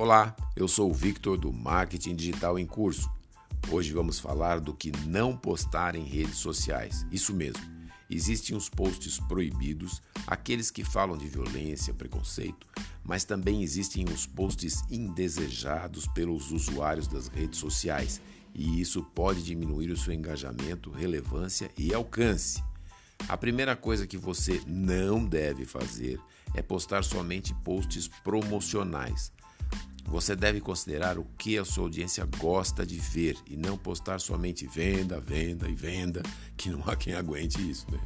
Olá, eu sou o Victor do Marketing Digital em Curso. Hoje vamos falar do que não postar em redes sociais. Isso mesmo, existem os posts proibidos, aqueles que falam de violência, preconceito, mas também existem os posts indesejados pelos usuários das redes sociais, e isso pode diminuir o seu engajamento, relevância e alcance. A primeira coisa que você não deve fazer é postar somente posts promocionais. Você deve considerar o que a sua audiência gosta de ver e não postar somente venda, venda e venda, que não há quem aguente isso. Né?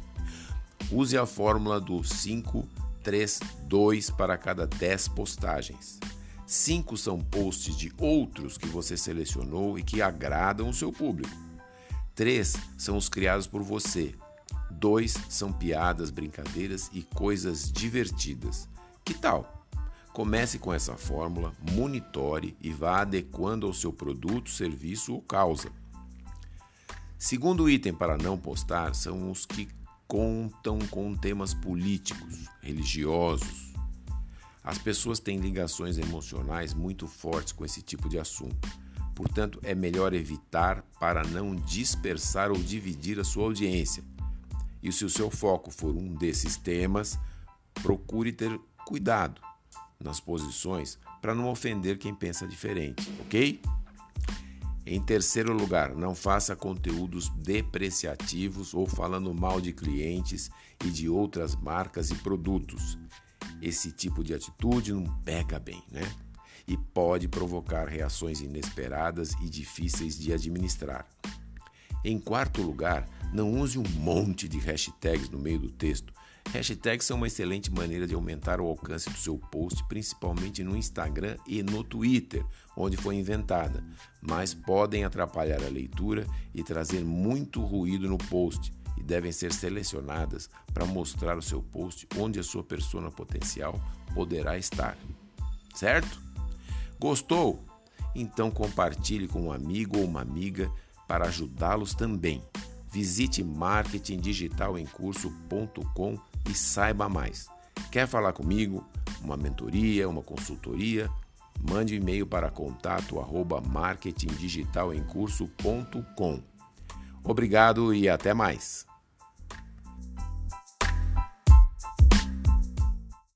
Use a fórmula do 5, 3, 2 para cada 10 postagens. 5 são posts de outros que você selecionou e que agradam o seu público. 3 são os criados por você. 2 são piadas, brincadeiras e coisas divertidas. Que tal? Comece com essa fórmula, monitore e vá adequando ao seu produto, serviço ou causa. Segundo item para não postar são os que contam com temas políticos, religiosos. As pessoas têm ligações emocionais muito fortes com esse tipo de assunto. Portanto, é melhor evitar para não dispersar ou dividir a sua audiência. E se o seu foco for um desses temas, procure ter cuidado nas posições para não ofender quem pensa diferente, ok? Em terceiro lugar, não faça conteúdos depreciativos ou falando mal de clientes e de outras marcas e produtos. Esse tipo de atitude não pega bem, né? E pode provocar reações inesperadas e difíceis de administrar. Em quarto lugar, não use um monte de hashtags no meio do texto Hashtags são uma excelente maneira de aumentar o alcance do seu post, principalmente no Instagram e no Twitter, onde foi inventada, mas podem atrapalhar a leitura e trazer muito ruído no post e devem ser selecionadas para mostrar o seu post onde a sua persona potencial poderá estar. Certo? Gostou? Então compartilhe com um amigo ou uma amiga para ajudá-los também. Visite marketingdigitalemcurso.com e saiba mais. Quer falar comigo? Uma mentoria, uma consultoria? Mande um e-mail para contato arroba. Obrigado e até mais.